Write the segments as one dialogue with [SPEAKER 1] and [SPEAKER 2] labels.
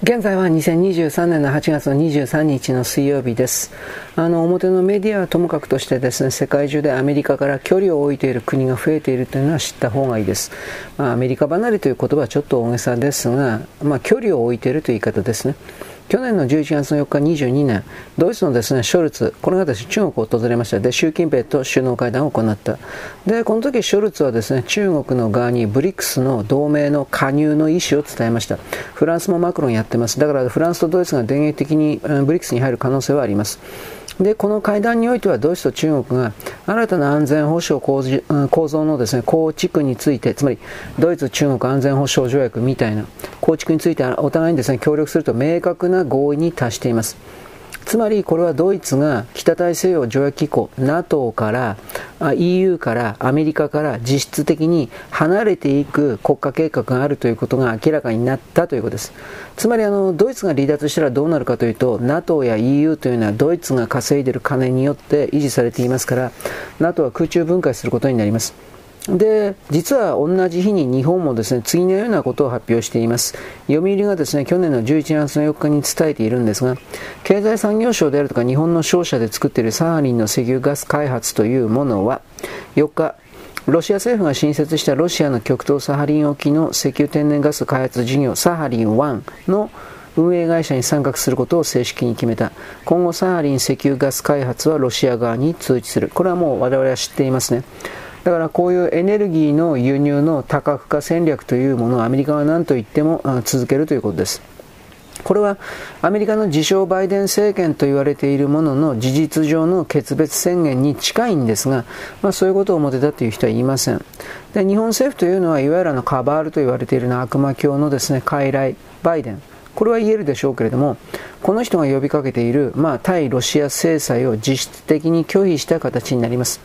[SPEAKER 1] 現在は2023年の8月の23日の水曜日です。あの、表のメディアはともかくとしてですね、世界中でアメリカから距離を置いている国が増えているというのは知った方がいいです。まあ、アメリカ離れという言葉はちょっと大げさですが、まあ、距離を置いているという言い方ですね。去年の11月の4日22年、ドイツのですね、ショルツ、これがですね、中国を訪れました。で、習近平と首脳会談を行った。で、この時ショルツはですね、中国の側にブリックスの同盟の加入の意思を伝えました。フランスもマクロンやってます。だからフランスとドイツが電撃的にブリックスに入る可能性はあります。でこの会談においてはドイツと中国が新たな安全保障構造のですね構築についてつまりドイツ中国安全保障条約みたいな構築についてお互いにですね協力すると明確な合意に達しています。つまりこれはドイツが北大西洋条約機構 NATO から EU からアメリカから実質的に離れていく国家計画があるということが明らかになったということです。つまりあのドイツが離脱したらどうなるかというと NATO や EU というのはドイツが稼いでいる金によって維持されていますから NATO は空中分解することになります。で実は同じ日に日本もですね次のようなことを発表しています。読売がですね去年の11月の4日に伝えているんですが経済産業省であるとか日本の商社で作っているサハリンの石油ガス開発というものは4日ロシア政府が新設したロシアの極東サハリン沖の石油天然ガス開発事業サハリン1の運営会社に参画することを正式に決めた。今後サハリン石油ガス開発はロシア側に通知する。これはもう我々は知っていますね。だからこういうエネルギーの輸入の多角化戦略というものをアメリカは何と言っても続けるということです。これはアメリカの自称バイデン政権と言われているものの事実上の決別宣言に近いんですが、まあ、そういうことを表だという人は言いません。で日本政府というのはいわゆるのカバールと言われているの悪魔教のですね傀儡バイデン。これは言えるでしょうけれどもこの人が呼びかけている、まあ、対ロシア制裁を実質的に拒否した形になります。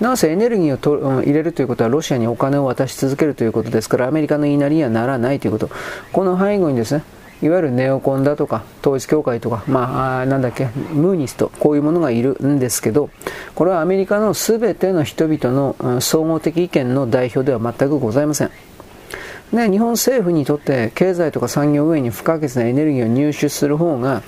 [SPEAKER 1] なんせエネルギーをと、うん、入れるということはロシアにお金を渡し続けるということですからアメリカの言いなりにはならないということこの背後にですねいわゆるネオコンだとか統一教会とか、まあ、なんだっけムーニストこういうものがいるんですけどこれはアメリカの全ての人々の、総合的意見の代表では全くございません。ね、日本政府にとって経済とか産業運営に不可欠なエネルギーを入手する方が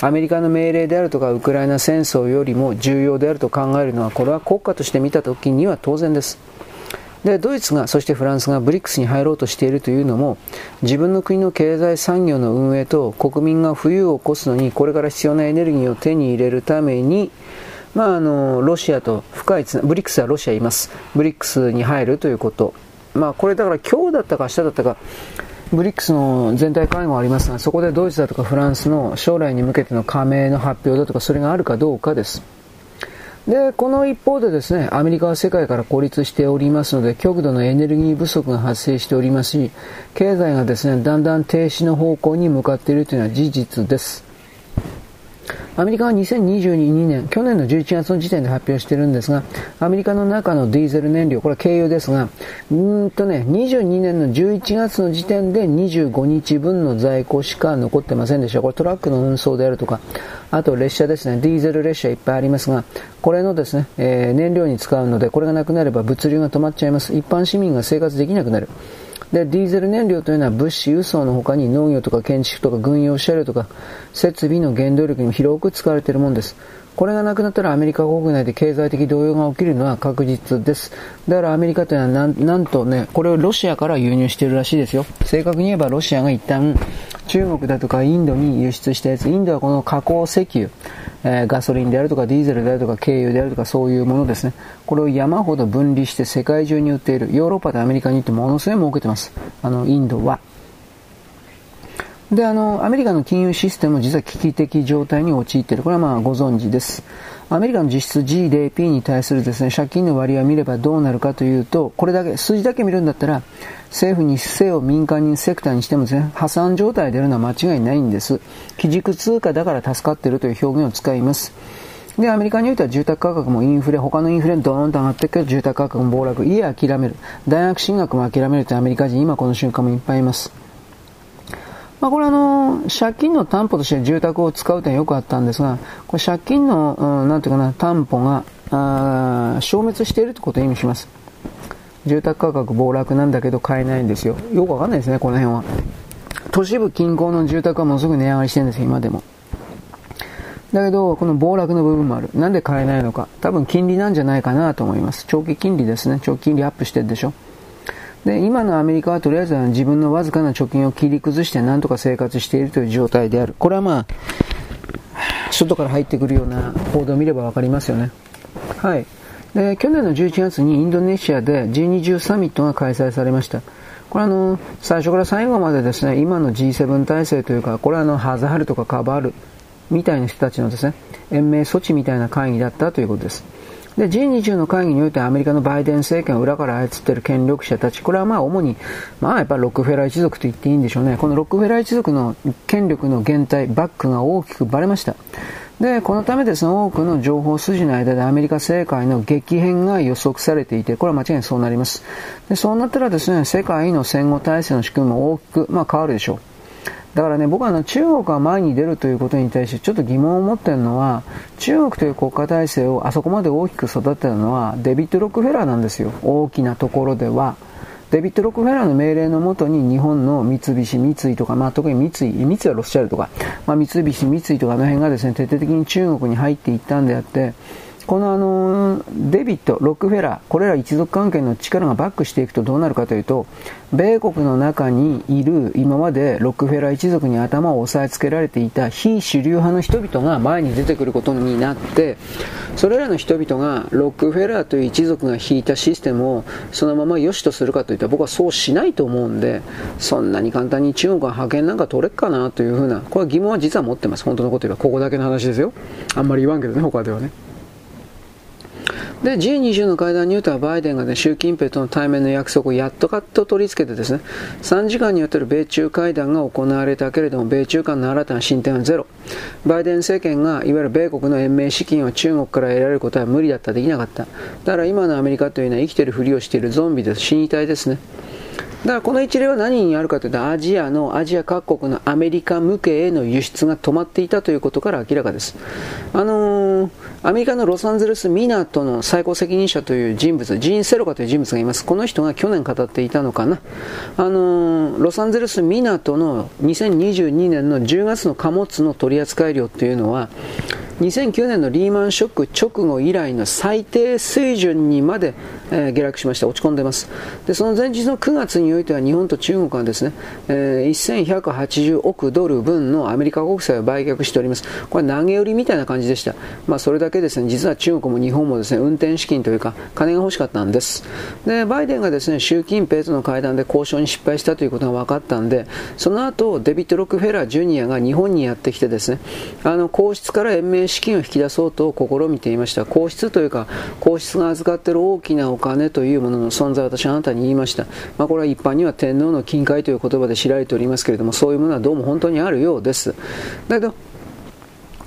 [SPEAKER 1] アメリカの命令であるとかウクライナ戦争よりも重要であると考えるのはこれは国家として見た時には当然です。でドイツがそしてフランスがブリックスに入ろうとしているというのも自分の国の経済産業の運営と国民が冬を起こすのにこれから必要なエネルギーを手に入れるためにまあ、あのロシアと深いつなブリックスはロシアいます。ブリックスに入るということ。まあこれだから今日だったか明日だったかブリックスの全体会合ありますが、そこでドイツだとかフランスの将来に向けての加盟の発表だとか、それがあるかどうかです。で、この一方でですね、アメリカは世界から孤立しておりますので、極度のエネルギー不足が発生しておりますし、経済がですね、だんだん停止の方向に向かっているというのは事実です。アメリカは2022年、去年の11月の時点で発表してるんですが、アメリカの中のディーゼル燃料、これは軽油ですが、うんとね、22年の11月の時点で25日分の在庫しか残ってませんでした。これトラックの運送であるとか、あと列車ですね、ディーゼル列車いっぱいありますが、これのですね、えー、燃料に使うので、これがなくなれば物流が止まっちゃいます。一般市民が生活できなくなる。で、ディーゼル燃料というのは物資輸送の他に農業とか建築とか軍用車両とか設備の原動力にも広く使われているものです。これがなくなったらアメリカ国内で経済的動揺が起きるのは確実です。だからアメリカというのはなんとね、これをロシアから輸入してるらしいですよ。正確に言えばロシアが一旦中国だとかインドに輸出したやつ、インドはこの加工石油、えー、ガソリンであるとかディーゼルであるとか軽油であるとかそういうものですね。これを山ほど分離して世界中に売っている。ヨーロッパとアメリカに行ってものすごい儲けてます。あの、インドは。で、あの、アメリカの金融システムも実は危機的状態に陥っている。これはまあご存知です。アメリカの実質 GDP に対するですね、借金の割合を見ればどうなるかというと、これだけ、数字だけ見るんだったら、政府にせよ民間にセクターにしてもですね、破産状態であるのは間違いないんです。基軸通貨だから助かっているという表現を使います。で、アメリカにおいては住宅価格もインフレ、他のインフレドーンと上がっていくけど、住宅価格も暴落、家諦める、大学進学も諦めるというアメリカ人、今この瞬間もいっぱいいます。まあ、これあの、借金の担保として住宅を使うというのはよくあったんですが、これ借金の、うん、なんていうかな、担保が、あ消滅しているということを意味します。住宅価格暴落なんだけど買えないんですよ。よくわかんないですね、この辺は。都市部近郊の住宅はものすごく値上がりしてるんですよ、今でも。だけど、この暴落の部分もある。なんで買えないのか。多分金利なんじゃないかなと思います。長期金利ですね。長期金利アップしてるでしょ。で、今のアメリカはとりあえず自分のわずかな貯金を切り崩してなんとか生活しているという状態である。これはまあ、外から入ってくるような報道を見ればわかりますよね。はい。で、去年の11月にインドネシアで G20 サミットが開催されました。これあの、最初から最後までですね、今の G7 体制というか、これはあの、ハザハルとかカバールみたいな人たちのですね、延命措置みたいな会議だったということです。で、G20 の会議においてアメリカのバイデン政権を裏から操っている権力者たち、これはまあ主に、まあやっぱロックフェラー一族と言っていいんでしょうね。このロックフェラー一族の権力の減退、バックが大きくバレました。で、このためですね、多くの情報筋の間でアメリカ政界の激変が予測されていて、これは間違いそうなります。で、そうなったらですね、世界の戦後体制の仕組みも大きく、まあ変わるでしょう。だからね、僕はあの中国が前に出るということに対してちょっと疑問を持ってるのは、中国という国家体制をあそこまで大きく育てるのはデビッド・ロックフェラーなんですよ。大きなところでは。デビッド・ロックフェラーの命令のもとに日本の三菱、三井とか、まあ、特に三井、三井はロスチャルとか、まあ、三菱、三井とかあの辺がですね、徹底的に中国に入っていったんであって、このあの、デビット、ロックフェラー、これら一族関係の力がバックしていくとどうなるかというと、米国の中にいる今までロックフェラー一族に頭を押さえつけられていた非主流派の人々が前に出てくることになって、それらの人々がロックフェラーという一族が引いたシステムをそのまま良しとするかといったら僕はそうしないと思うんで、そんなに簡単に中国が派遣なんか取れっかなというふうな、これは疑問は実は持ってます。本当のこと言えば、ここだけの話ですよ。あんまり言わんけどね、他ではね。で、G20 の会談によってはバイデンがね、習近平との対面の約束をやっとかっと取り付けてですね、3時間にわたる米中会談が行われたけれども、米中間の新たな進展はゼロ。バイデン政権が、いわゆる米国の延命資金を中国から得られることは無理だった、できなかった。だから今のアメリカというのは生きているふりをしているゾンビです。死に体ですね。だからこの一例は何にあるかというと、アジアの、アジア各国のアメリカ向けへの輸出が止まっていたということから明らかです。あのー、アメリカのロサンゼルス港の最高責任者という人物、ジーン・セロカという人物がいます。この人が去年語っていたのかな。あのー、ロサンゼルス港の2022年の10月の貨物の取扱量というのは、2009年のリーマンショック直後以来の最低水準にまで、えー、下落しました。落ち込んでます。で、その前日の9月においては日本と中国はですね、えー、1180億ドル分のアメリカ国債を売却しております。これ投げ売りみたいな感じでした。まあそれだけですね、実は中国も日本もですね、運転資金というか金が欲しかったんです。で、バイデンがですね、習近平との会談で交渉に失敗したということが分かったんで、その後、デビッド・ロックフェラー・ジュニアが日本にやってきてですね、あの、皇室から延命資金を引き出そうと試みていました。皇室というか、皇室が預かっている大きなお金というものの存在を私はあなたに言いました。まあ、これは一般には天皇の金塊という言葉で知られておりますけれども、そういうものはどうも本当にあるようです。だけど、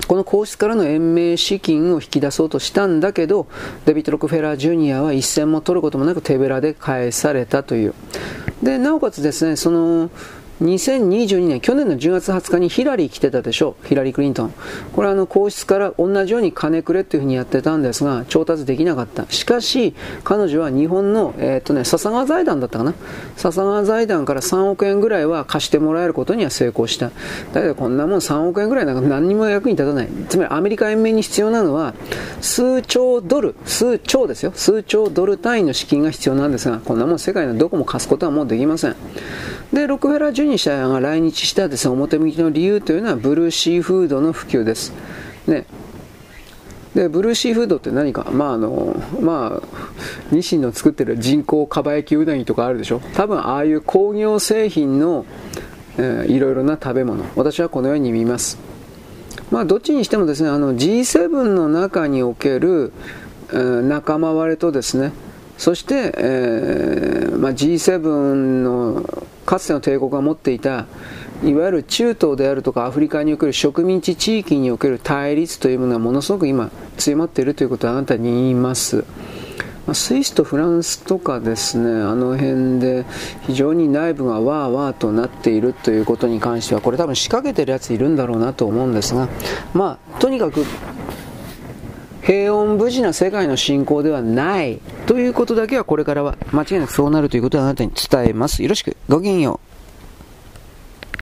[SPEAKER 1] この皇室からの延命資金を引き出そうとしたんだけど、デビッド・ロックフェラー・ジュニアは一銭も取ることもなく手ぶらで返されたという。で、なおかつですね、その、2022年、去年の10月20日にヒラリー来てたでしょヒラリー・クリントン。これはあの、皇室から同じように金くれっていうふうにやってたんですが、調達できなかった。しかし、彼女は日本の、えー、っとね、笹川財団だったかな笹川財団から3億円ぐらいは貸してもらえることには成功した。だけどこんなもん3億円ぐらいなんか何にも役に立たない。つまりアメリカ円面に必要なのは、数兆ドル、数兆ですよ。数兆ドル単位の資金が必要なんですが、こんなもん世界のどこも貸すことはもうできません。で、ロックフェラー・ジュニアが来日したです、ね、表向きの理由というのはブルーシーフードの普及です。ね、でブルーシーフードって何か、まああのまあ、日清の作ってる人工かば焼きうなぎとかあるでしょ？多分ああいう工業製品の、えー、いろいろな食べ物。私はこのように見ます。まあどっちにしてもですねあの G7 の中における、えー、仲間割れとですねそして、えーまあ、G7 のかつての帝国が持っていたいわゆる中東であるとかアフリカにおける植民地地域における対立というものはものすごく今強まっているということをあなたに言います。まスイスとフランスとかですね、あの辺で非常に内部がわーわーとなっているということに関しては、これ多分仕掛けてるやついるんだろうなと思うんですが、まあ、とにかく平穏無事な世界の信仰ではないということだけはこれからは間違いなくそうなるということをあなたに伝えます。よろしく。ごきげんよう。